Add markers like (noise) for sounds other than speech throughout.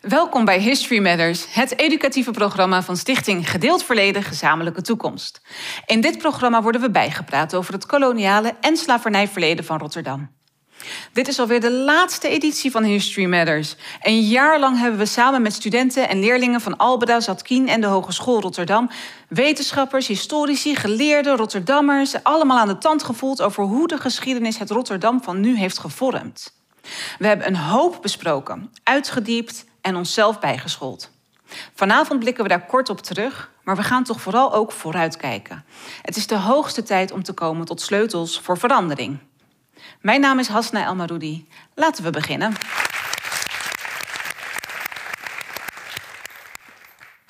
Welkom bij History Matters, het educatieve programma van Stichting Gedeeld Verleden Gezamenlijke Toekomst. In dit programma worden we bijgepraat over het koloniale en slavernijverleden van Rotterdam. Dit is alweer de laatste editie van History Matters. Een jaar lang hebben we samen met studenten en leerlingen van Albeda, Zatkien en de Hogeschool Rotterdam wetenschappers, historici, geleerden, Rotterdammers allemaal aan de tand gevoeld over hoe de geschiedenis het Rotterdam van nu heeft gevormd. We hebben een hoop besproken, uitgediept en onszelf bijgeschoold. Vanavond blikken we daar kort op terug, maar we gaan toch vooral ook vooruitkijken. Het is de hoogste tijd om te komen tot sleutels voor verandering. Mijn naam is Hasna Elmaroudi. Laten we beginnen.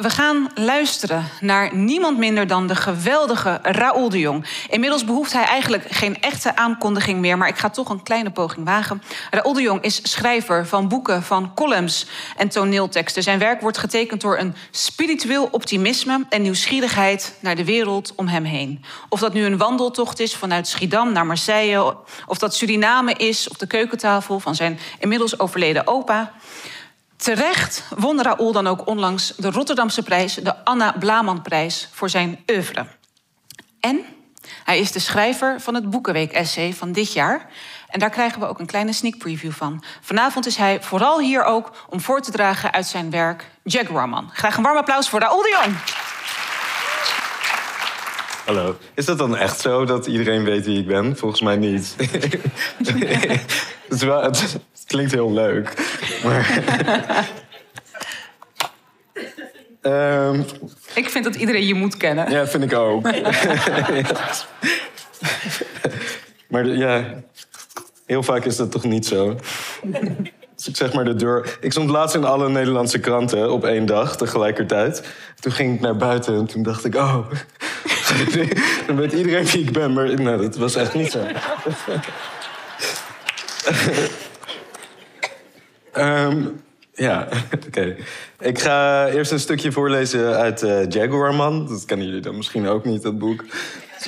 We gaan luisteren naar niemand minder dan de geweldige Raoul de Jong. Inmiddels behoeft hij eigenlijk geen echte aankondiging meer, maar ik ga toch een kleine poging wagen. Raoul de Jong is schrijver van boeken, van columns en toneelteksten. Zijn werk wordt getekend door een spiritueel optimisme en nieuwsgierigheid naar de wereld om hem heen. Of dat nu een wandeltocht is vanuit Schiedam naar Marseille, of dat Suriname is op de keukentafel van zijn inmiddels overleden opa. Terecht won Raoul dan ook onlangs de Rotterdamse prijs, de Anna Blaman-prijs, voor zijn oeuvre. En hij is de schrijver van het Boekenweek-essay van dit jaar. En daar krijgen we ook een kleine sneak preview van. Vanavond is hij vooral hier ook om voor te dragen uit zijn werk Jaguarman. Graag een warm applaus voor Raoul de Jong. Hallo. Is dat dan echt zo dat iedereen weet wie ik ben? Volgens mij niet. (laughs) het, is wel, het, klinkt heel leuk. Maar... um... (laughs) Ik vind dat iedereen je moet kennen. Ja, vind ik ook. (laughs) maar ja, heel vaak is dat toch niet zo. Dus ik zeg maar de deur. Ik stond laatst in alle Nederlandse kranten op één dag tegelijkertijd. Toen ging ik naar buiten en toen dacht ik, oh, (laughs) dan weet iedereen wie ik ben. Maar nee, dat was echt niet zo. Um, ja, (laughs) oké. Ik ga eerst een stukje voorlezen uit uh, Jaguarman. Dat kennen jullie dan misschien ook niet, dat boek. Het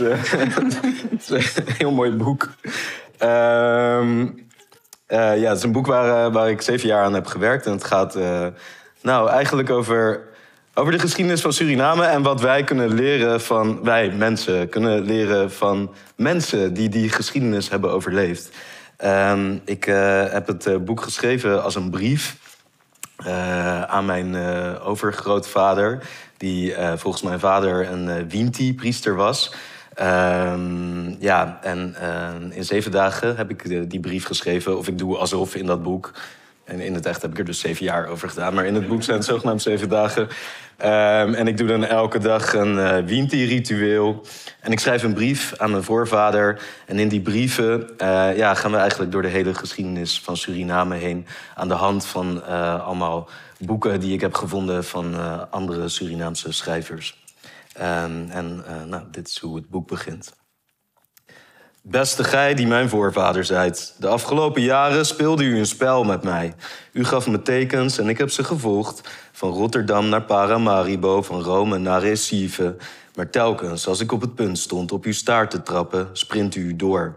is, (laughs) is een heel mooi boek. Um, uh, ja, het is een boek waar, waar ik zeven jaar aan heb gewerkt. En het gaat nou, eigenlijk over over de geschiedenis van Suriname en wat wij kunnen leren van, wij mensen, kunnen leren van mensen die die geschiedenis hebben overleefd. Um, ik uh, heb het uh, boek geschreven als een brief uh, aan mijn overgrootvader, die volgens mijn vader een Winti-priester was. Um, ja, en in zeven dagen heb ik die brief geschreven, of ik doe alsof in dat boek. En in het echt heb ik er dus zeven jaar over gedaan. Maar in het boek zijn het zogenaamd zeven dagen. Um, en ik doe dan elke dag een uh, Winti-ritueel. En ik schrijf een brief aan mijn voorvader. En in die brieven uh, ja, gaan we eigenlijk door de hele geschiedenis van Suriname heen. Aan de hand van uh, allemaal boeken die ik heb gevonden van andere Surinaamse schrijvers. Um, en nou, dit is hoe het boek begint. Beste gij die mijn voorvader zijt, de afgelopen jaren speelde u een spel met mij. U gaf me tekens en ik heb ze gevolgd, van Rotterdam naar Paramaribo, van Rome naar Recife. Maar telkens, als ik op het punt stond op uw staart te trappen, sprint u door.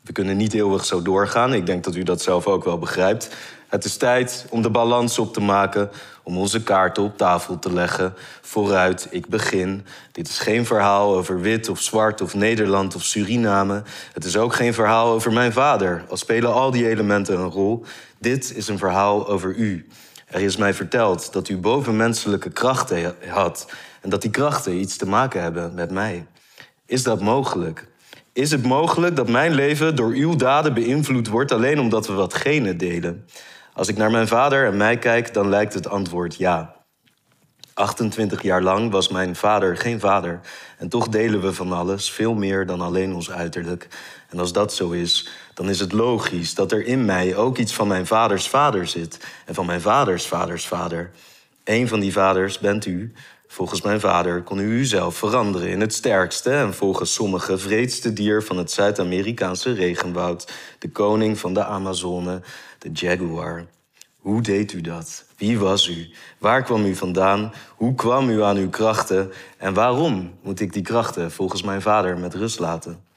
We kunnen niet eeuwig zo doorgaan, ik denk dat u dat zelf ook wel begrijpt. Het is tijd om de balans op te maken, om onze kaarten op tafel te leggen. Vooruit, ik begin. Dit is geen verhaal over wit of zwart of Nederland of Suriname. Het is ook geen verhaal over mijn vader, al spelen al die elementen een rol. Dit is een verhaal over u. Er is mij verteld dat u bovenmenselijke krachten had en dat die krachten iets te maken hebben met mij. Is dat mogelijk? Is het mogelijk dat mijn leven door uw daden beïnvloed wordt alleen omdat we wat genen delen? Als ik naar mijn vader en mij kijk, dan lijkt het antwoord ja. 28 jaar lang was mijn vader geen vader. En toch delen we van alles, veel meer dan alleen ons uiterlijk. En als dat zo is, dan is het logisch dat er in mij ook iets van mijn vaders vader zit. En van mijn vaders vaders vader. Eén van die vaders bent u. Volgens mijn vader kon u uzelf veranderen in het sterkste en volgens sommigen vreedste dier van het Zuid-Amerikaanse regenwoud, de koning van de Amazone, de jaguar. Hoe deed u dat? Wie was u? Waar kwam u vandaan? Hoe kwam u aan uw krachten? En waarom moet ik die krachten volgens mijn vader met rust laten?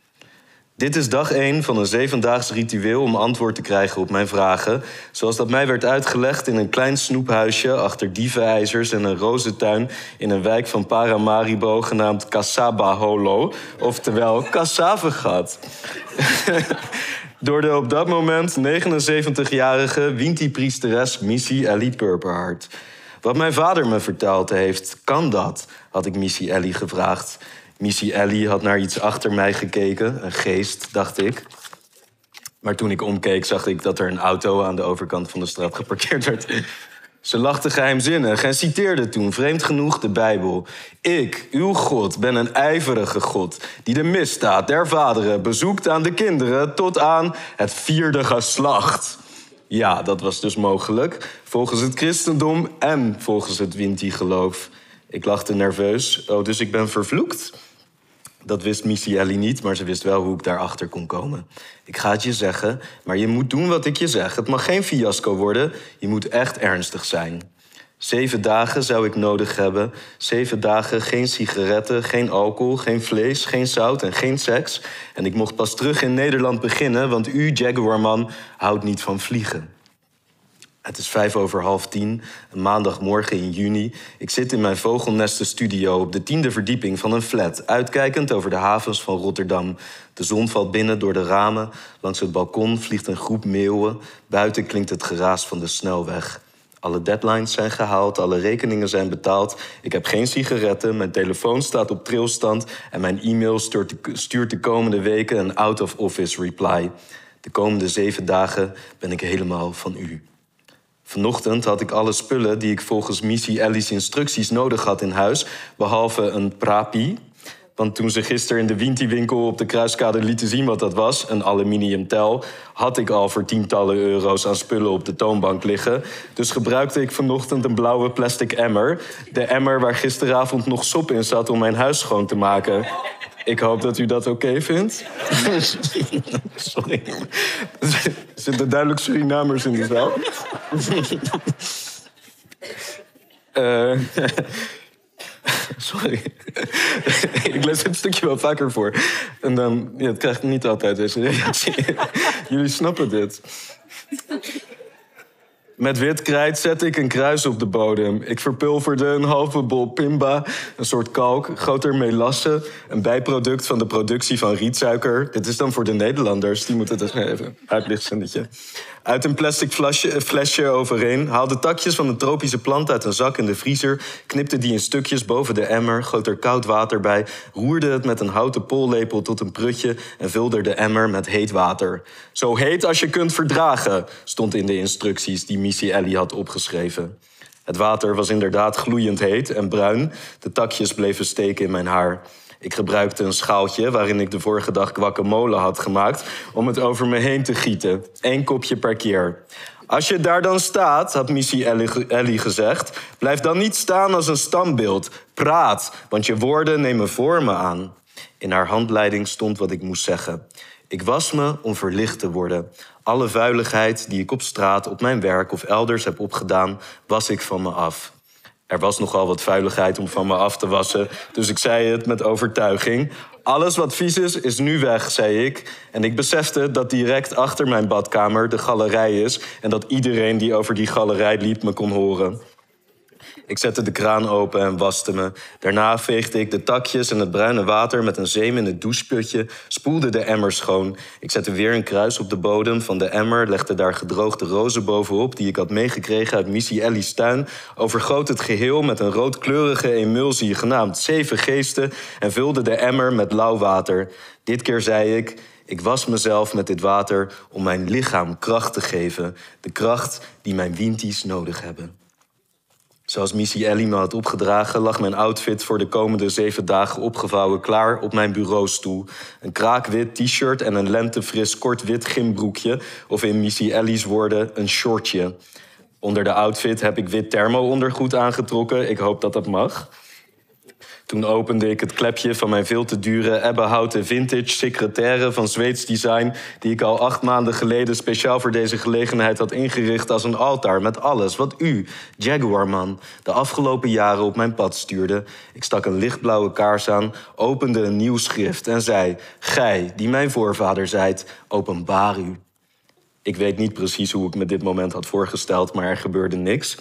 Dit is dag 1 van een zevendaags ritueel om antwoord te krijgen op mijn vragen. Zoals dat mij werd uitgelegd in een klein snoephuisje achter dievenijzers en een rozentuin in een wijk van Paramaribo genaamd Casaba Holo, oftewel Cassavegat. (laughs) Door de op dat moment 79-jarige Winti-priesteres Missy Ellie Purperhart. Wat mijn vader me verteld heeft, kan dat? had ik Missy Ellie gevraagd. Missy Ellie had naar iets achter mij gekeken, een geest, dacht ik. Maar toen ik omkeek, zag ik dat er een auto aan de overkant van de straat geparkeerd werd. Ze lachte geheimzinnig en citeerde toen, vreemd genoeg, de Bijbel. Ik, uw God, ben een ijverige God, die de misdaad der vaderen bezoekt aan de kinderen tot aan het vierde geslacht. Ja, dat was dus mogelijk, volgens het christendom en volgens het Winti-geloof. Ik lachte nerveus, oh, dus ik ben vervloekt? Dat wist Missy Ellie niet, maar ze wist wel hoe ik daarachter kon komen. Ik ga het je zeggen, maar je moet doen wat ik je zeg. Het mag geen fiasco worden, je moet echt ernstig zijn. Zeven dagen zou ik nodig hebben. Zeven dagen geen sigaretten, geen alcohol, geen vlees, geen zout en geen seks. En ik mocht pas terug in Nederland beginnen, want u, Jaguarman, houdt niet van vliegen. Het is vijf over half tien, een maandagmorgen in juni. Ik zit in mijn vogelnestenstudio op de tiende verdieping van een flat, uitkijkend over de havens van Rotterdam. De zon valt binnen door de ramen. Langs het balkon vliegt een groep meeuwen. Buiten klinkt het geraas van de snelweg. Alle deadlines zijn gehaald, alle rekeningen zijn betaald. Ik heb geen sigaretten, mijn telefoon staat op trilstand en mijn e-mail stuurt de komende weken een out-of-office reply. De komende zeven dagen ben ik helemaal van u. Vanochtend had ik alle spullen die ik volgens Missy Ellie's instructies nodig had in huis, behalve een prapi. Want toen ze gisteren in de Winti-winkel op de Kruiskade lieten zien wat dat was, een aluminium tel, had ik al voor tientallen euro's aan spullen op de toonbank liggen. Dus gebruikte ik vanochtend een blauwe plastic emmer. De emmer waar gisteravond nog sop in zat om mijn huis schoon te maken. Ik hoop dat u dat oké vindt. (laughs) Sorry. Er zitten duidelijk Surinamers in de zaal. Uh, (laughs) sorry. (laughs) ik lees dit stukje wel vaker voor. En dan, ja, het krijgt niet altijd deze reactie. (laughs) Jullie snappen dit. Met wit krijt zet ik een kruis op de bodem. Ik verpulverde een halve bol pimba, een soort kalk, goot er melasse, een bijproduct van de productie van rietsuiker. Dit is dan voor de Nederlanders, die moeten het even uitlichtzinnetje. Uit een plastic flesje, flesje overheen, haalde takjes van een tropische plant uit een zak in de vriezer, knipte die in stukjes boven de emmer, goot er koud water bij, roerde het met een houten pollepel tot een prutje en vulde de emmer met heet water. Zo heet als je kunt verdragen, stond in de instructies die Missy Ellie had opgeschreven. Het water was inderdaad gloeiend heet en bruin. De takjes bleven steken in mijn haar. Ik gebruikte een schaaltje waarin ik de vorige dag guacamole had gemaakt om het over me heen te gieten. Eén kopje per keer. Als je daar dan staat, had Missy Ellie gezegd, blijf dan niet staan als een standbeeld. Praat, want je woorden nemen vormen aan. In haar handleiding stond wat ik moest zeggen. Ik was me om verlicht te worden. Alle vuiligheid die ik op straat, op mijn werk of elders heb opgedaan, was ik van me af. Er was nogal wat vuiligheid om van me af te wassen, dus ik zei het met overtuiging. Alles wat vies is, is nu weg, zei ik. En ik besefte dat direct achter mijn badkamer de galerij is en dat iedereen die over die galerij liep me kon horen. Ik zette de kraan open en waste me. Daarna veegde ik de takjes en het bruine water met een zeem in het doucheputje, spoelde de emmer schoon. Ik zette weer een kruis op de bodem van de emmer, legde daar gedroogde rozen bovenop die ik had meegekregen uit Missy Ellie's tuin, overgoot het geheel met een roodkleurige emulsie genaamd Zeven Geesten en vulde de emmer met lauw water. Dit keer zei ik. Ik was mezelf met dit water om mijn lichaam kracht te geven. De kracht die mijn winties nodig hebben. Zoals Missy Ellie me had opgedragen, lag mijn outfit voor de komende zeven dagen opgevouwen klaar op mijn bureaustoel. Een kraakwit t-shirt en een lentefris kort wit gymbroekje, of in Missy Ellie's woorden, een shortje. Onder de outfit heb ik wit thermo-ondergoed aangetrokken. Ik hoop dat dat mag. Toen opende ik het klepje van mijn veel te dure ebbenhouten vintage secretaire van Zweeds design, die ik al acht maanden geleden speciaal voor deze gelegenheid had ingericht als een altaar met alles wat u, Jaguarman, de afgelopen jaren op mijn pad stuurde. Ik stak een lichtblauwe kaars aan, opende een nieuw schrift en zei: Gij, die mijn voorvader zijt, openbaar u. Ik weet niet precies hoe ik me dit moment had voorgesteld, maar er gebeurde niks.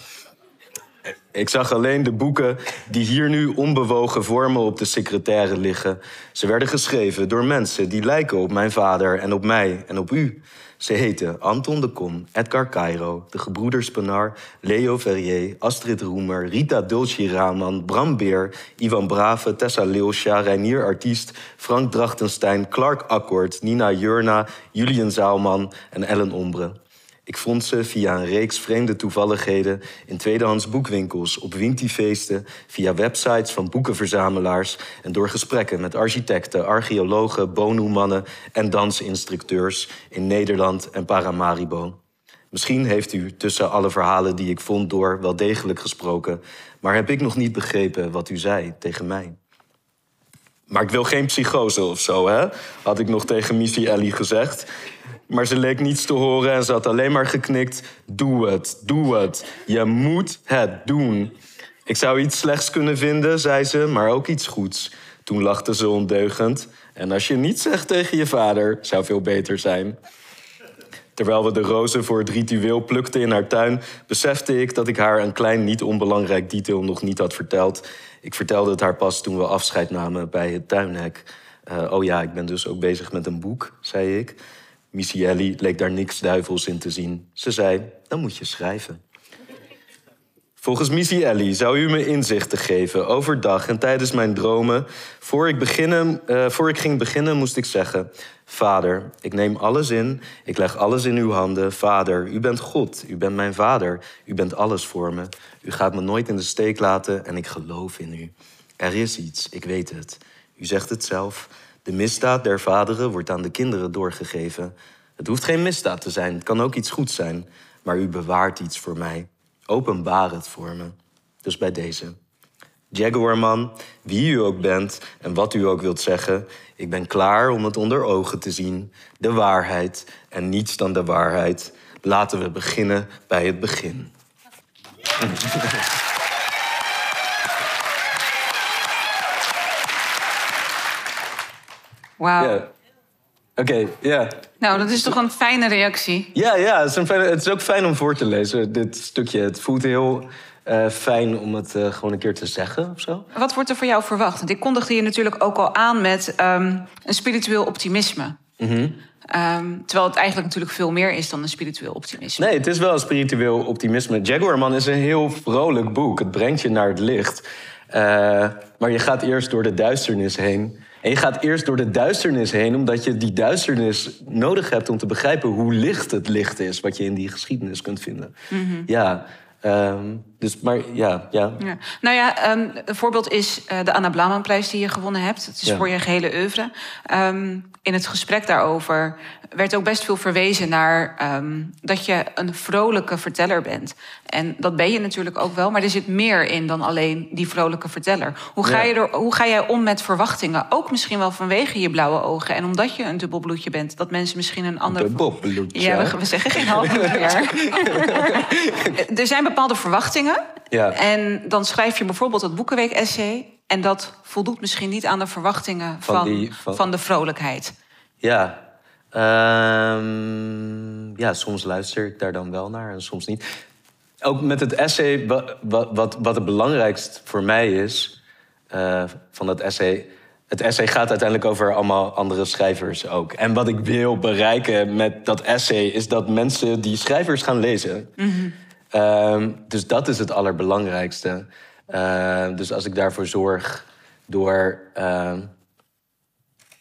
Ik zag alleen de boeken die hier nu onbewogen voor me op de secretaire liggen. Ze werden geschreven door mensen die lijken op mijn vader en op mij en op u. Ze heten Anton de Kom, Edgar Cairo, de gebroeders Penar, Leo Verrier, Astrid Roemer, Rita Dulci-Raman, Bram Beer, Ivan Brave, Tessa Leelsja, Reinier Artiest, Frank Drachtenstein, Clark Akkord, Nina Jurna, Julian Zaalman en Ellen Ombre. Ik vond ze via een reeks vreemde toevalligheden in tweedehands boekwinkels, op wintifeesten, via websites van boekenverzamelaars en door gesprekken met architecten, archeologen, bonumannen en dansinstructeurs in Nederland en Paramaribo. Misschien heeft u tussen alle verhalen die ik vond door wel degelijk gesproken, maar heb ik nog niet begrepen wat u zei tegen mij. Maar ik wil geen psychose of zo, hè? Had ik nog tegen Missy Ellie gezegd. Maar ze leek niets te horen en ze had alleen maar geknikt. Doe het, doe het. Je moet het doen. Ik zou iets slechts kunnen vinden, zei ze, maar ook iets goeds. Toen lachte ze ondeugend. En als je niets zegt tegen je vader, zou veel beter zijn. Terwijl we de rozen voor het ritueel plukten in haar tuin, besefte ik dat ik haar een klein, niet onbelangrijk detail nog niet had verteld. Ik vertelde het haar pas toen we afscheid namen bij het tuinhek. Uh, oh ja, ik ben dus ook bezig met een boek, zei ik. Missy leek daar niks duivels in te zien. Ze zei, dan moet je schrijven. Volgens Missy Ellie zou u me inzichten geven overdag en tijdens mijn dromen. Voor ik, beginnen, uh, voor ik ging beginnen moest ik zeggen... Vader, ik neem alles in, ik leg alles in uw handen. Vader, u bent God, u bent mijn vader, u bent alles voor me. U gaat me nooit in de steek laten en ik geloof in u. Er is iets, ik weet het. U zegt het zelf. De misdaad der vaderen wordt aan de kinderen doorgegeven. Het hoeft geen misdaad te zijn, het kan ook iets goeds zijn. Maar u bewaart iets voor mij. Openbaar het voor me. Dus bij deze. Jaguarman, wie u ook bent en wat u ook wilt zeggen, ik ben klaar om het onder ogen te zien. De waarheid en niets dan de waarheid. Laten we beginnen bij het begin. Wauw. Ja. Oké, ja. Nou, dat is toch een fijne reactie. Ja, ja het, is fijne- het is ook fijn om voor te lezen, dit stukje. Het voelt heel eh, fijn om het eh, gewoon een keer te zeggen of zo. Wat wordt er voor jou verwacht? Want ik kondigde je natuurlijk ook al aan met ehm, een spiritueel optimisme. Ehm, terwijl het eigenlijk natuurlijk veel meer is dan een spiritueel optimisme. Nee, het is wel een spiritueel optimisme. Jaguarman is een heel vrolijk boek. Het brengt je naar het licht. Eh, maar je gaat eerst door de duisternis heen. En je gaat eerst door de duisternis heen, omdat je die duisternis nodig hebt om te begrijpen hoe licht het licht is, wat je in die geschiedenis kunt vinden. Ja, ehm, dus maar ja, ja. Ja. Nou ja, ehm, een voorbeeld is eh, de Anna Blaumanprijs die je gewonnen hebt. Het is Ja. voor je gehele oeuvre. Ehm, in het gesprek daarover werd ook best veel verwezen naar ehm, dat je een vrolijke verteller bent. En dat ben je natuurlijk ook wel, maar er zit meer in dan alleen die vrolijke verteller. Hoe ga, Ja. je er, hoe ga jij om met verwachtingen? Ook misschien wel vanwege je blauwe ogen en omdat je een dubbelbloedje bent, dat mensen misschien een andere. Dubbelbloedje. Ja, we, we zeggen geen half meer. (laughs) (laughs) er zijn bepaalde verwachtingen. Ja. En dan schrijf je bijvoorbeeld het Boekenweek-essay. En dat voldoet misschien niet aan de verwachtingen Van van, die- van... van- de vrolijkheid. Ja. Ehm, ja, soms luister ik daar dan wel naar en soms niet. Ook met het essay, wa- wa- wat, wat het belangrijkst voor mij is eh, van dat essay. Het essay gaat uiteindelijk over allemaal andere schrijvers ook. En wat ik wil bereiken met dat essay is dat mensen die schrijvers gaan lezen. Ehm, dus dat is het allerbelangrijkste. Ehm, dus als ik daarvoor zorg door. ehm,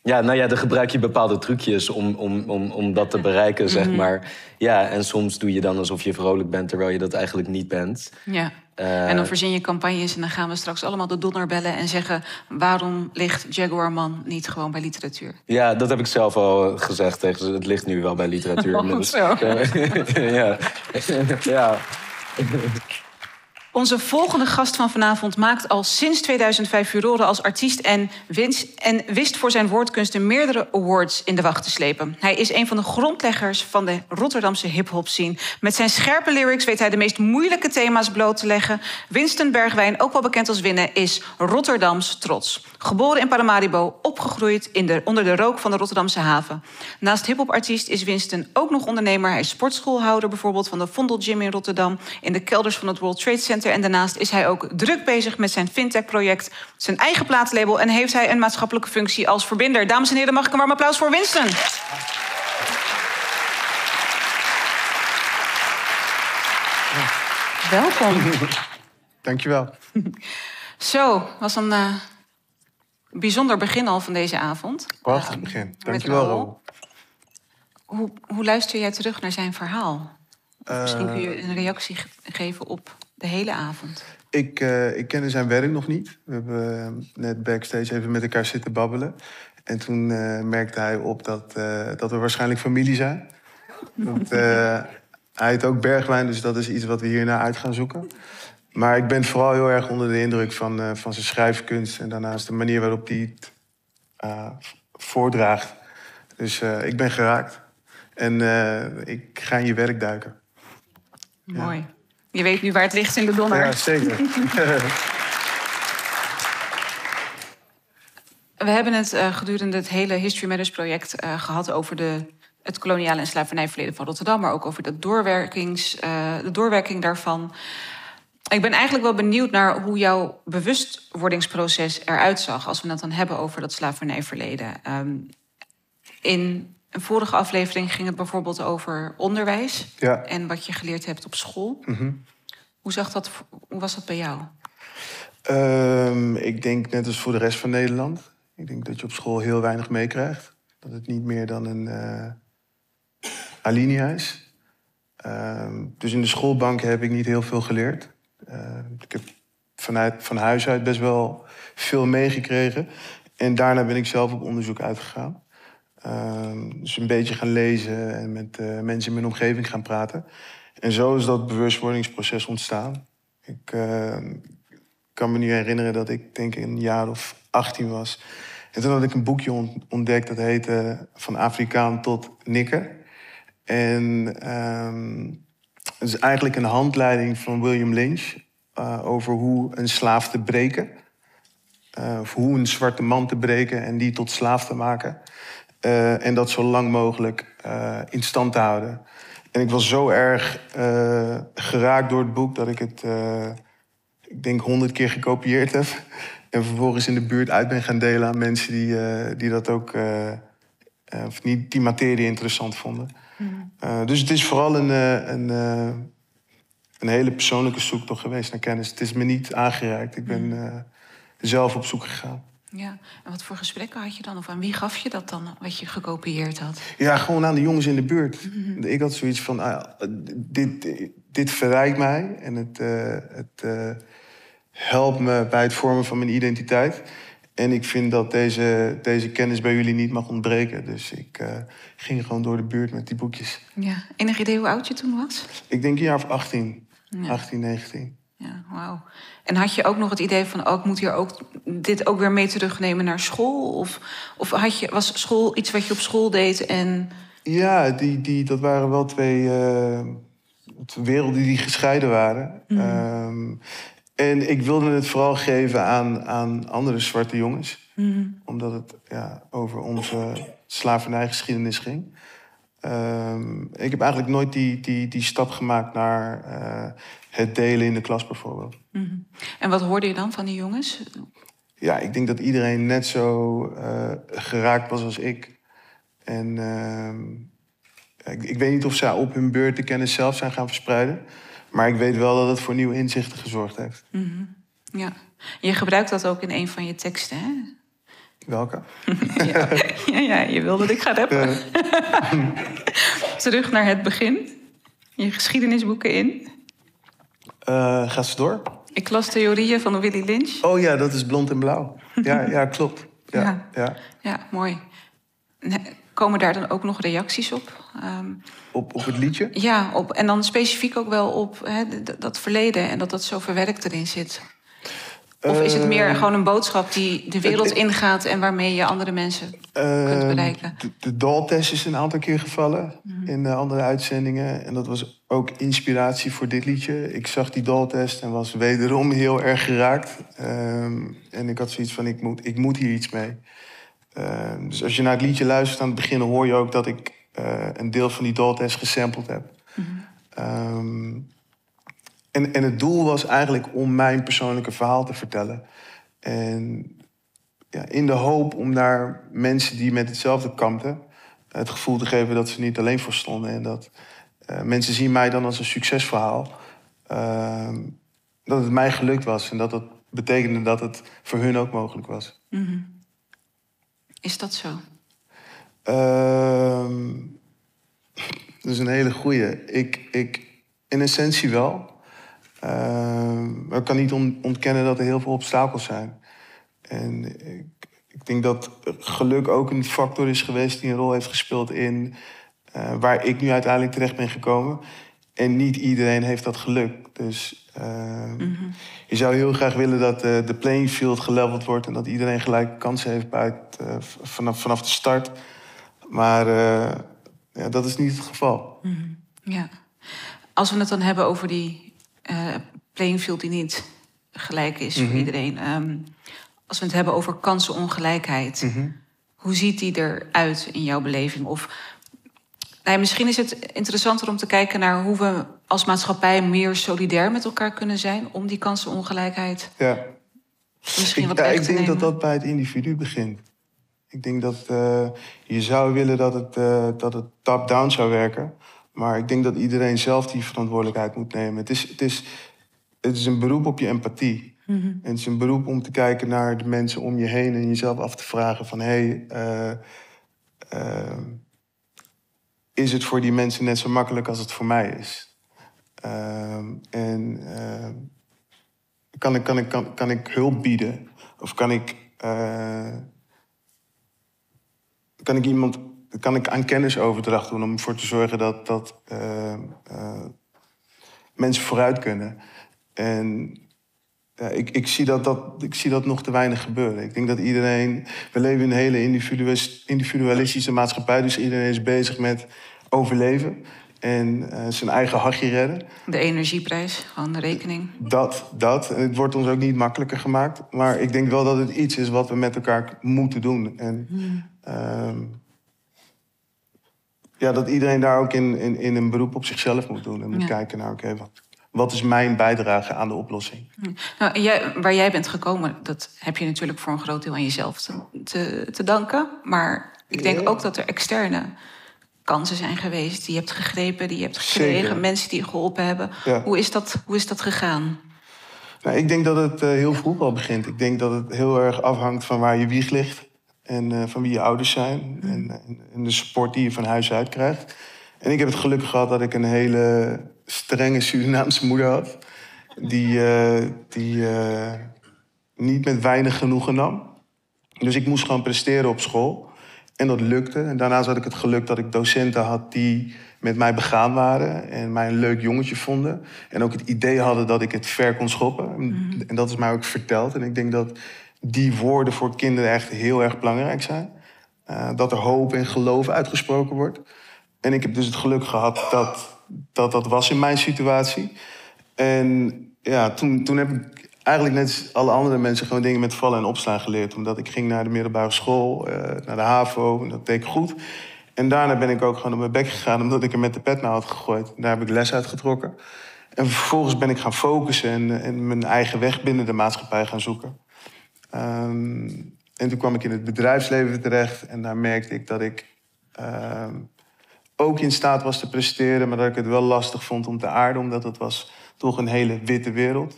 ja, nou ja, dan gebruik je bepaalde trucjes om, om, om, om dat te bereiken, zeg maar. Ja, en soms doe je dan alsof je vrolijk bent, terwijl je dat eigenlijk niet bent. Ja. Eh, en dan verzin je campagnes en dan gaan we straks allemaal de donner bellen en zeggen... waarom ligt Jaguarman niet gewoon bij literatuur? Ja, dat heb ik zelf al gezegd tegen ze. Het ligt nu wel bij literatuur. (laughs) Oh, zo. (laughs) ja. ja. (laughs) Onze volgende gast van vanavond maakt al sinds 2005 furoren als artiest en, wins, en wist voor zijn woordkunsten meerdere awards in de wacht te slepen. Hij is een van de grondleggers van de Rotterdamse hip-hop scene. Met zijn scherpe lyrics weet hij de meest moeilijke thema's bloot te leggen. Winston Bergwijn, ook wel bekend als Winnen, is Rotterdams trots. Geboren in Paramaribo, opgegroeid in de, onder de rook van de Rotterdamse haven. Naast hip-hop-artiest is Winston ook nog ondernemer. Hij is sportschoolhouder bijvoorbeeld van de Vondel Gym in Rotterdam, in de kelders van het World Trade Center en daarnaast is hij ook druk bezig met zijn fintech-project, zijn eigen plaatlabel en heeft hij een maatschappelijke functie als verbinder. Dames en heren, mag ik een warm applaus voor Winston? Welkom. (laughs) Dankjewel. Zo, was een uh, bijzonder begin al van deze avond. Prachtig uh, begin. Dankjewel, Ro. Hoe, hoe luister jij terug naar zijn verhaal? Uh, Misschien kun je een reactie geven op de hele avond? Ik, uh, ik kende zijn werk nog niet. We hebben uh, net backstage even met elkaar zitten babbelen. En toen uh, merkte hij op dat, dat we waarschijnlijk familie zijn. Want, hij heet ook Bergwijn, dus dat is iets wat we hierna uit gaan zoeken. Maar ik ben vooral heel erg onder de indruk van, van zijn schrijfkunst... en daarnaast de manier waarop hij het voordraagt. Dus ik ben geraakt. En ik ga in je werk duiken. Mooi. Ja. Je weet nu waar het ligt in de donner. Ja, zeker. (laughs) We hebben het uh, gedurende het hele History Matters project uh, gehad over de, het koloniale en slavernijverleden van Rotterdam, maar ook over de, doorwerkings, uh, de doorwerking daarvan. Ik ben eigenlijk wel benieuwd naar hoe jouw bewustwordingsproces eruit zag, als we het dan hebben over dat slavernijverleden. Um, in een vorige aflevering ging het bijvoorbeeld over onderwijs ja. en wat je geleerd hebt op school. Mm -hmm. hoe, zag dat, hoe was dat bij jou? Um, ik denk net als voor de rest van Nederland. Ik denk dat je op school heel weinig meekrijgt. Dat het niet meer dan een uh, alinea is. Um, dus in de schoolbank heb ik niet heel veel geleerd. Uh, ik heb vanuit, van huis uit best wel veel meegekregen. En daarna ben ik zelf op onderzoek uitgegaan. Uh, dus een beetje gaan lezen en met uh, mensen in mijn omgeving gaan praten. En zo is dat bewustwordingsproces ontstaan. Ik uh, kan me nu herinneren dat ik denk een jaar of 18 was. En toen had ik een boekje ontdekt dat heette Van Afrikaan tot Nikker. En ehm, het is eigenlijk een handleiding van William Lynch uh, over hoe een slaaf te breken. of hoe een zwarte man te breken en die tot slaaf te maken. Uh, en dat zo lang mogelijk uh, in stand te houden. En ik was zo erg uh, geraakt door het boek dat ik het, ik denk, honderd keer gekopieerd heb. (laughs) En vervolgens in de buurt uit ben gaan delen aan mensen die, die dat ook, of niet die materie interessant vonden. Mm. dus het is vooral een, een, een hele persoonlijke zoektocht geweest naar kennis. Het is me niet aangereikt. Ik ben mm. zelf op zoek gegaan. Ja, en wat voor gesprekken had je dan? Of aan wie gaf je dat dan, wat je gekopieerd had? Ja, gewoon aan de jongens in de buurt. (laughs) Mm -hmm. Ik had zoiets van, ah, dit, dit verrijkt mij en het, uh, het uh, helpt me bij het vormen van mijn identiteit. En ik vind dat deze, deze kennis bij jullie niet mag ontbreken. Dus ik uh, ging gewoon door de buurt met die boekjes. Ja, enig idee hoe oud je toen was? Ik denk een jaar of 18, ja. 18, 19. Ja, wauw. En had je ook nog het idee van, oh, ik moet hier ook dit ook weer mee terugnemen naar school? Of, of had je, was school iets wat je op school deed en... Ja, die, die, dat waren wel twee uh, werelden die gescheiden waren. Mm. Um, en ik wilde het vooral geven aan, aan andere zwarte jongens. Mm. Omdat het ja, over onze slavernijgeschiedenis ging. Um, ik heb eigenlijk nooit die, die, die stap gemaakt naar uh, het delen in de klas bijvoorbeeld. Mm -hmm. En wat hoorde je dan van die jongens? Ja, ik denk dat iedereen net zo uh, geraakt was als ik. En uh, ik, ik, weet niet of zij op hun beurt de kennis zelf zijn gaan verspreiden. Maar ik weet wel dat het voor nieuwe inzichten gezorgd heeft. Mm -hmm. Ja, je gebruikt dat ook in een van je teksten, hè? Welke? (laughs) ja. ja, ja, je wilde dat ik ga rappen. (laughs) Terug naar het begin. Je geschiedenisboeken in. Uh, ga ze door. Ik las theorieën van Willy Lynch. Oh ja, dat is blond en blauw. Ja, (laughs) ja klopt. Ja, ja. ja. ja mooi. komen daar dan ook nog reacties op? Ehm, Op, op het liedje? ja, op, en dan specifiek ook wel op hè, dat verleden en dat dat zo verwerkt erin zit. Of is het meer Eh, gewoon een boodschap die de wereld ingaat en waarmee je andere mensen kunt Ehm, bereiken? De, de Daltest is een aantal keer gevallen in de andere uitzendingen. En dat was ook inspiratie voor dit liedje. Ik zag die Daltest en was wederom heel erg geraakt. Ehm, en ik had zoiets van, ik moet, ik moet hier iets mee. Ehm, dus als je naar het liedje luistert aan het begin... hoor je ook dat ik eh, een deel van die Daltest gesampled heb. Ehm, en, en het doel was eigenlijk om mijn persoonlijke verhaal te vertellen. En ja, in de hoop om daar mensen die met hetzelfde kampten... het gevoel te geven dat ze niet alleen voor stonden. En dat eh, mensen zien mij dan als een succesverhaal. Ehm, dat het mij gelukt was en dat dat betekende dat het voor hun ook mogelijk was. Is dat zo? Ehm, (laughs) dat is een hele goeie. Ik, ik, in essentie wel. Maar ik kan niet on- ontkennen dat er heel veel obstakels zijn. En ik, ik denk dat geluk ook een factor is geweest die een rol heeft gespeeld in eh, waar ik nu uiteindelijk terecht ben gekomen. En niet iedereen heeft dat geluk. Dus ehm, je zou heel graag willen dat eh, de playing field geleveld wordt en dat iedereen gelijke kansen heeft buiten, eh, vanaf, vanaf de start. Maar eh, ja, dat is niet het geval. Ja. Als we het dan hebben over die eh playing field die niet gelijk is Mhm. voor iedereen. ehm, als we het hebben over kansenongelijkheid. Mhm. Hoe ziet die eruit in jouw beleving? Of nou ja, misschien is het interessanter om te kijken naar hoe we als maatschappij meer solidair met elkaar kunnen zijn om die kansenongelijkheid Ja. misschien Ik, wat ja, ik denk nemen. dat dat bij het individu begint. Ik denk dat eh, je zou willen dat het, eh, dat het top-down zou werken. Maar ik denk dat iedereen zelf die verantwoordelijkheid moet nemen. Het is, het is, het is een beroep op je empathie. En het is een beroep om te kijken naar de mensen om je heen en jezelf af te vragen van... hé, hey, eh, eh, is het voor die mensen net zo makkelijk als het voor mij is? Ehm, en ehm, kan ik, kan, ik, kan, kan ik hulp bieden? Of kan ik, eh, kan ik iemand kan ik aan kennisoverdracht doen om ervoor te zorgen dat, dat eh, eh, mensen vooruit kunnen? En ja, ik, ik, zie dat, dat, ik zie dat nog te weinig gebeuren. Ik denk dat iedereen. We leven in een hele individualistische maatschappij, dus iedereen is bezig met overleven en eh, zijn eigen hachje redden. De energieprijs, gewoon de rekening. Dat, dat. En het wordt ons ook niet makkelijker gemaakt. Maar ik denk wel dat het iets is wat we met elkaar moeten doen. En ehm, ja, dat iedereen daar ook in, in, in een beroep op zichzelf moet doen. En moet Ja. kijken naar, oké, wat, wat is mijn bijdrage aan de oplossing? Nou, jij, waar jij bent gekomen, dat heb je natuurlijk voor een groot deel aan jezelf te, te, te danken. Maar ik denk Ja. ook dat er externe kansen zijn geweest. Die je hebt gegrepen, die je hebt gekregen. Zeker. Mensen die je geholpen hebben. Ja. Hoe, is dat, hoe is dat gegaan? Nou, ik denk dat het eh, heel vroeg al begint. Ik denk dat het heel erg afhangt van waar je wieg ligt. En eh, van wie je ouders zijn. En, en, en de support die je van huis uit krijgt. En ik heb het geluk gehad dat ik een hele strenge Surinaamse moeder had. Die, eh, die eh, niet met weinig genoegen nam. Dus ik moest gewoon presteren op school. En dat lukte. En daarnaast had ik het geluk dat ik docenten had die met mij begaan waren. En mij een leuk jongetje vonden. En ook het idee hadden dat ik het ver kon schoppen. En dat is mij ook verteld. En ik denk dat die woorden voor kinderen echt heel erg belangrijk zijn. Eh, dat er hoop en geloof uitgesproken wordt. En ik heb dus het geluk gehad dat dat, dat was in mijn situatie. En ja, toen, toen heb ik eigenlijk net als alle andere mensen gewoon dingen met vallen en opstaan geleerd. Omdat ik ging naar de middelbare school, eh, naar de HAVO, dat deed ik goed. En daarna ben ik ook gewoon op mijn bek gegaan, omdat ik er met de pet naar had gegooid. Daar heb ik les uit getrokken. En vervolgens ben ik gaan focussen en, en mijn eigen weg binnen de maatschappij gaan zoeken. Ehm, en toen kwam ik in het bedrijfsleven terecht en daar merkte ik dat ik ehm, ook in staat was te presteren, maar dat ik het wel lastig vond om te aarden, omdat het was toch een hele witte wereld.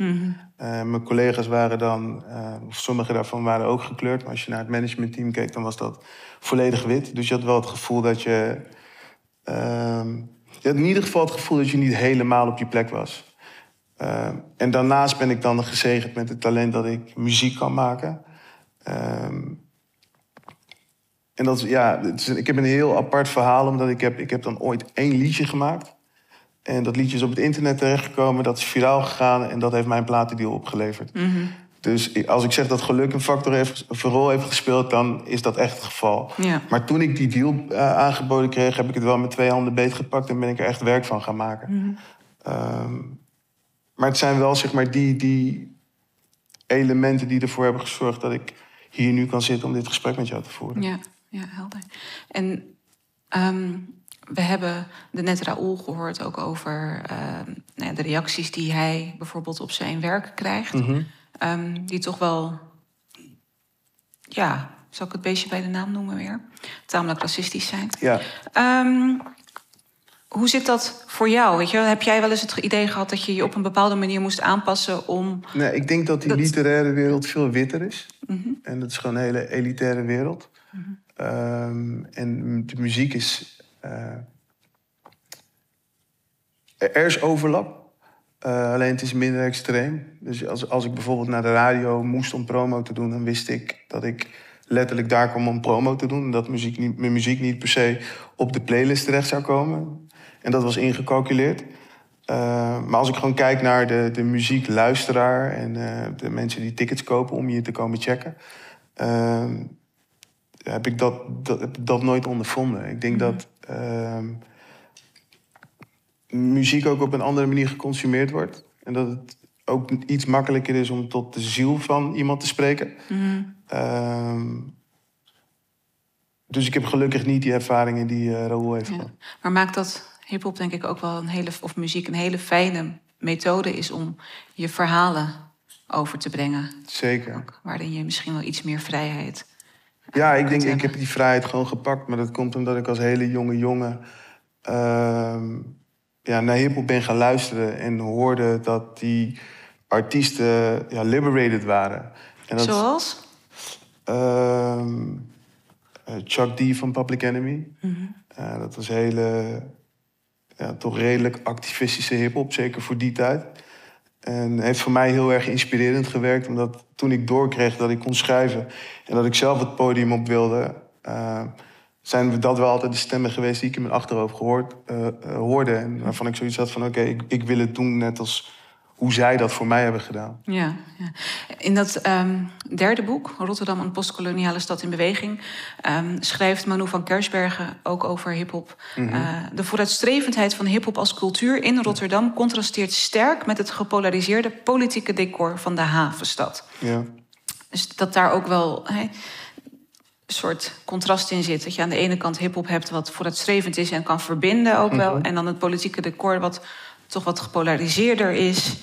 Eh, mijn collega's waren dan, eh, of sommige daarvan waren ook gekleurd, maar als je naar het managementteam keek, dan was dat volledig wit. Dus je had wel het gevoel dat je, ehm, je had in ieder geval het gevoel dat je niet helemaal op je plek was. Ehm, en daarnaast ben ik dan gezegend met het talent dat ik muziek kan maken. Ehm, en dat ja, is, ik heb een heel apart verhaal, omdat ik heb, ik heb dan ooit één liedje gemaakt. En dat liedje is op het internet terechtgekomen, dat is viraal gegaan en dat heeft mijn platendeal opgeleverd. Dus als ik zeg dat geluk een factor heeft, een rol heeft gespeeld, dan is dat echt het geval. Ja. Maar toen ik die deal eh, aangeboden kreeg, heb ik het wel met twee handen beetgepakt en ben ik er echt werk van gaan maken. Ehm, maar het zijn wel zeg maar die, die elementen die ervoor hebben gezorgd dat ik hier nu kan zitten om dit gesprek met jou te voeren. Ja, ja helder. En ehm, we hebben de net Raoul gehoord ook over ehm, nou ja, de reacties die hij bijvoorbeeld op zijn werk krijgt. Ehm, die toch wel, ja, zal ik het beestje bij de naam noemen weer? Tamelijk racistisch zijn. Ja, hoe zit dat voor jou? Weet je? Heb jij wel eens het idee gehad dat je je op een bepaalde manier moest aanpassen om. nee, ik denk dat die Dat- literaire wereld veel witter is. En dat is gewoon een hele elitaire wereld. Ehm, en de muziek is. eh, er is overlap. Eh, alleen het is minder extreem. Dus als, als ik bijvoorbeeld naar de radio moest om promo te doen, dan wist ik dat ik letterlijk daar kwam om promo te doen. En dat muziek niet, mijn muziek niet per se op de playlist terecht zou komen. En dat was ingecalculeerd. Eh, maar als ik gewoon kijk naar de, de muziekluisteraar en eh, de mensen die tickets kopen om hier te komen checken, ehm, heb ik dat, dat, dat nooit ondervonden. Ik denk dat ehm, muziek ook op een andere manier geconsumeerd wordt. En dat het ook iets makkelijker is om tot de ziel van iemand te spreken. Ehm, dus ik heb gelukkig niet die ervaringen die uh, Raoul heeft Ja. gehad. Maar maakt dat hip-hop denk ik ook wel een hele, of muziek een hele fijne methode is om je verhalen over te brengen. Zeker. Waarin je misschien wel iets meer vrijheid. Ja, ik denk, ik heb die vrijheid gewoon gepakt. Maar dat komt omdat ik als hele jonge jongen ehm, ja, naar hiphop ben gaan luisteren. En hoorde dat die artiesten ja, liberated waren. En dat, Zoals? ehm, eh, Chuck D van Public Enemy. Mhm. Eh, dat was hele, toch redelijk activistische hiphop, zeker voor die tijd. En heeft voor mij heel erg inspirerend gewerkt, omdat toen ik doorkreeg dat ik kon schrijven en dat ik zelf het podium op wilde, eh, zijn we dat wel altijd de stemmen geweest die ik in mijn achterhoofd eh, eh, hoorde. En waarvan ik zoiets had van, oké, ik, ik wil het doen net als hoe zij dat voor mij hebben gedaan. Ja, ja. In dat ehm, derde boek, Rotterdam, een postkoloniale stad in beweging, ehm, schrijft Manu van Kersbergen ook over hip-hop. Eh, de vooruitstrevendheid van hip-hop als cultuur in Rotterdam contrasteert sterk met het gepolariseerde politieke decor van de havenstad. Ja. Dus dat daar ook wel een soort contrast in zit. Dat je aan de ene kant hip-hop hebt wat vooruitstrevend is en kan verbinden ook wel. En dan het politieke decor wat toch wat gepolariseerder is.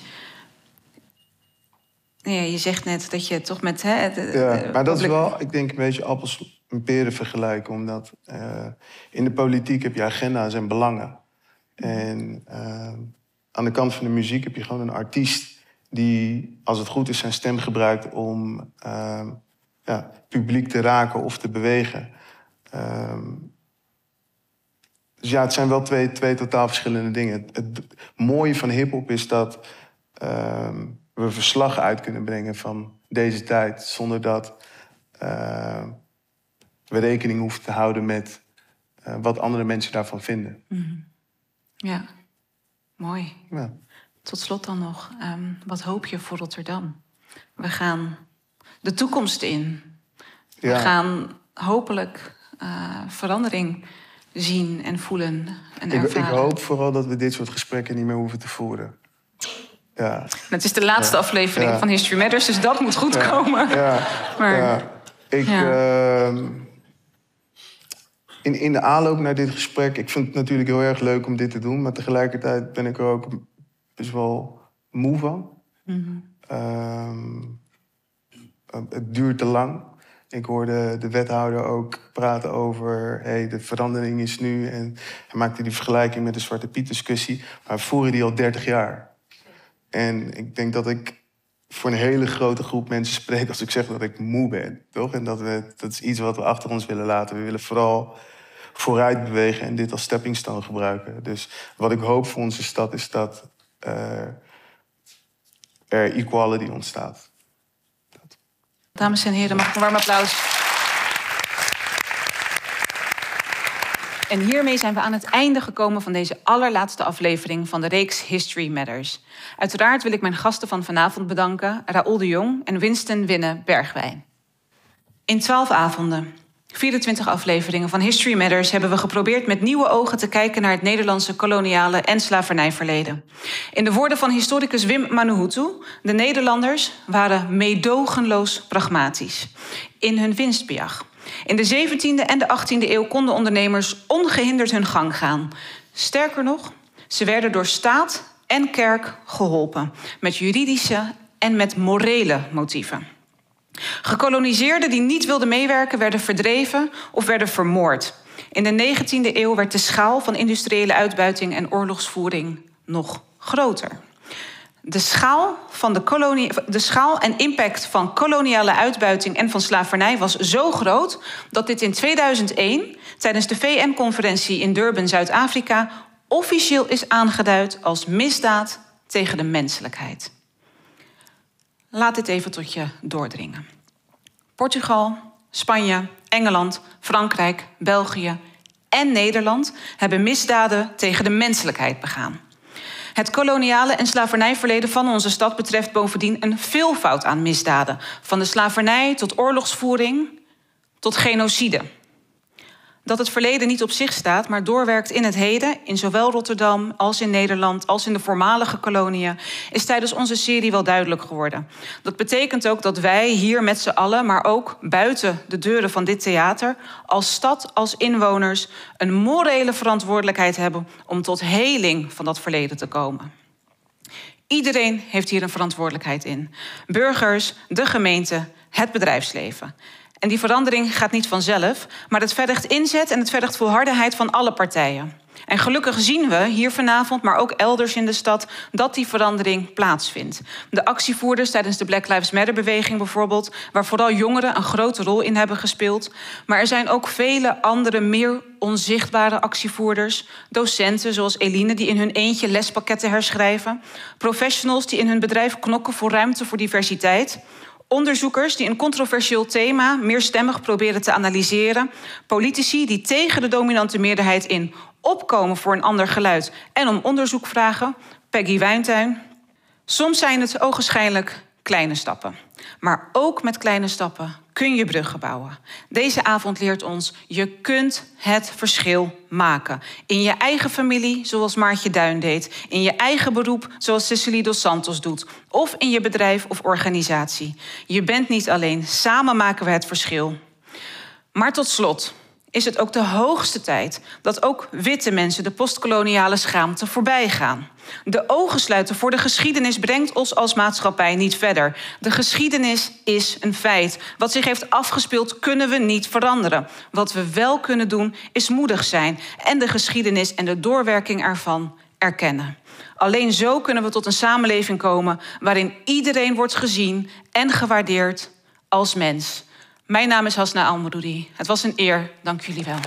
Ja, je zegt net dat je toch met... Hè, de- Ja, maar dat is wel, ik denk, een beetje appels en peren vergelijken. Omdat eh, in de politiek heb je agenda's en belangen. En eh, aan de kant van de muziek heb je gewoon een artiest... die, als het goed is, zijn stem gebruikt om eh, ja, publiek te raken of te bewegen. Ehm, dus ja, het zijn wel twee, twee totaal verschillende dingen. Het, het mooie van hip-hop is dat ehm, we verslag uit kunnen brengen van deze tijd. Zonder dat eh, we rekening hoeven te houden met eh, wat andere mensen daarvan vinden. Ja, mooi. Ja. Tot slot dan nog, ehm, wat hoop je voor Rotterdam? We gaan de toekomst in. We Ja. gaan hopelijk eh, verandering zien en voelen en Ik, ik ervaren. hoop vooral dat we dit soort gesprekken niet meer hoeven te voeren. Ja. Het is de laatste aflevering Ja. van History Matters, dus dat moet goed komen. Ja, Maar-. Ik, ehm, in, in de aanloop naar dit gesprek, ik vind het natuurlijk heel erg leuk om dit te doen, maar tegelijkertijd ben ik er ook best wel moe van. Ehm, het duurt te lang. Ik hoorde de wethouder ook praten over hey, de verandering is nu. En hij maakte die vergelijking met de Zwarte Piet discussie. Maar we voeren die al 30 jaar. En ik denk dat ik voor een hele grote groep mensen spreek als ik zeg dat ik moe ben. Toch? En dat, we, dat is iets wat we achter ons willen laten. We willen vooral vooruit bewegen en dit als stepping stone gebruiken. Dus wat ik hoop voor onze stad is dat eh, er equality ontstaat. Dames en heren, mag ik een warm applaus. En hiermee zijn we aan het einde gekomen van deze allerlaatste aflevering van de reeks History Matters. Uiteraard wil ik mijn gasten van vanavond bedanken, Raoul de Jong en Winston Winne Bergwijn. In twaalf avonden, 24 afleveringen van History Matters hebben we geprobeerd met nieuwe ogen te kijken naar het Nederlandse koloniale en slavernijverleden. In de woorden van historicus Wim Manuhutu, de Nederlanders waren meedogenloos pragmatisch in hun winstbejag. In de 17e en de 18e eeuw konden ondernemers ongehinderd hun gang gaan. Sterker nog, ze werden door staat en kerk geholpen met juridische en met morele motieven. Gekoloniseerden die niet wilden meewerken werden verdreven of werden vermoord. In de 19e eeuw werd de schaal van industriële uitbuiting en oorlogsvoering nog groter. De schaal, van de, kolonie, de schaal en impact van koloniale uitbuiting en van slavernij was zo groot dat dit in 2001 tijdens de VN-conferentie in Durban, Zuid-Afrika, officieel is aangeduid als misdaad tegen de menselijkheid. Laat dit even tot je doordringen. Portugal, Spanje, Engeland, Frankrijk, België en Nederland hebben misdaden tegen de menselijkheid begaan. Het koloniale en slavernijverleden van onze stad betreft bovendien een veelvoud aan misdaden, van de slavernij tot oorlogsvoering tot genocide dat het verleden niet op zich staat, maar doorwerkt in het heden, in zowel Rotterdam als in Nederland, als in de voormalige koloniën, is tijdens onze serie wel duidelijk geworden. Dat betekent ook dat wij hier met z'n allen, maar ook buiten de deuren van dit theater, als stad, als inwoners, een morele verantwoordelijkheid hebben om tot heling van dat verleden te komen. Iedereen heeft hier een verantwoordelijkheid in. Burgers, de gemeente, het bedrijfsleven. En die verandering gaat niet vanzelf, maar het vergt inzet en het vergt volhardheid van alle partijen. En gelukkig zien we hier vanavond, maar ook elders in de stad, dat die verandering plaatsvindt. De actievoerders tijdens de Black Lives Matter-beweging bijvoorbeeld, waar vooral jongeren een grote rol in hebben gespeeld. Maar er zijn ook vele andere, meer onzichtbare actievoerders. Docenten zoals Eline, die in hun eentje lespakketten herschrijven. Professionals die in hun bedrijf knokken voor ruimte voor diversiteit. Onderzoekers die een controversieel thema meerstemmig proberen te analyseren. Politici die tegen de dominante meerderheid in opkomen voor een ander geluid en om onderzoek vragen. Peggy Wijntuin. Soms zijn het ogenschijnlijk kleine stappen. Maar ook met kleine stappen kun je bruggen bouwen. Deze avond leert ons, je kunt het verschil maken. In je eigen familie, zoals Maartje Duin deed. In je eigen beroep, zoals Cecily dos Santos doet. Of in je bedrijf of organisatie. Je bent niet alleen, samen maken we het verschil. Maar tot slot, is het ook de hoogste tijd dat ook witte mensen de postkoloniale schaamte voorbij gaan. De ogen sluiten voor de geschiedenis brengt ons als maatschappij niet verder. De geschiedenis is een feit. Wat zich heeft afgespeeld kunnen we niet veranderen. Wat we wel kunnen doen is moedig zijn en de geschiedenis en de doorwerking ervan erkennen. Alleen zo kunnen we tot een samenleving komen waarin iedereen wordt gezien en gewaardeerd als mens. Mijn naam is Hasna Almadoudi. Het was een eer. Dank jullie wel.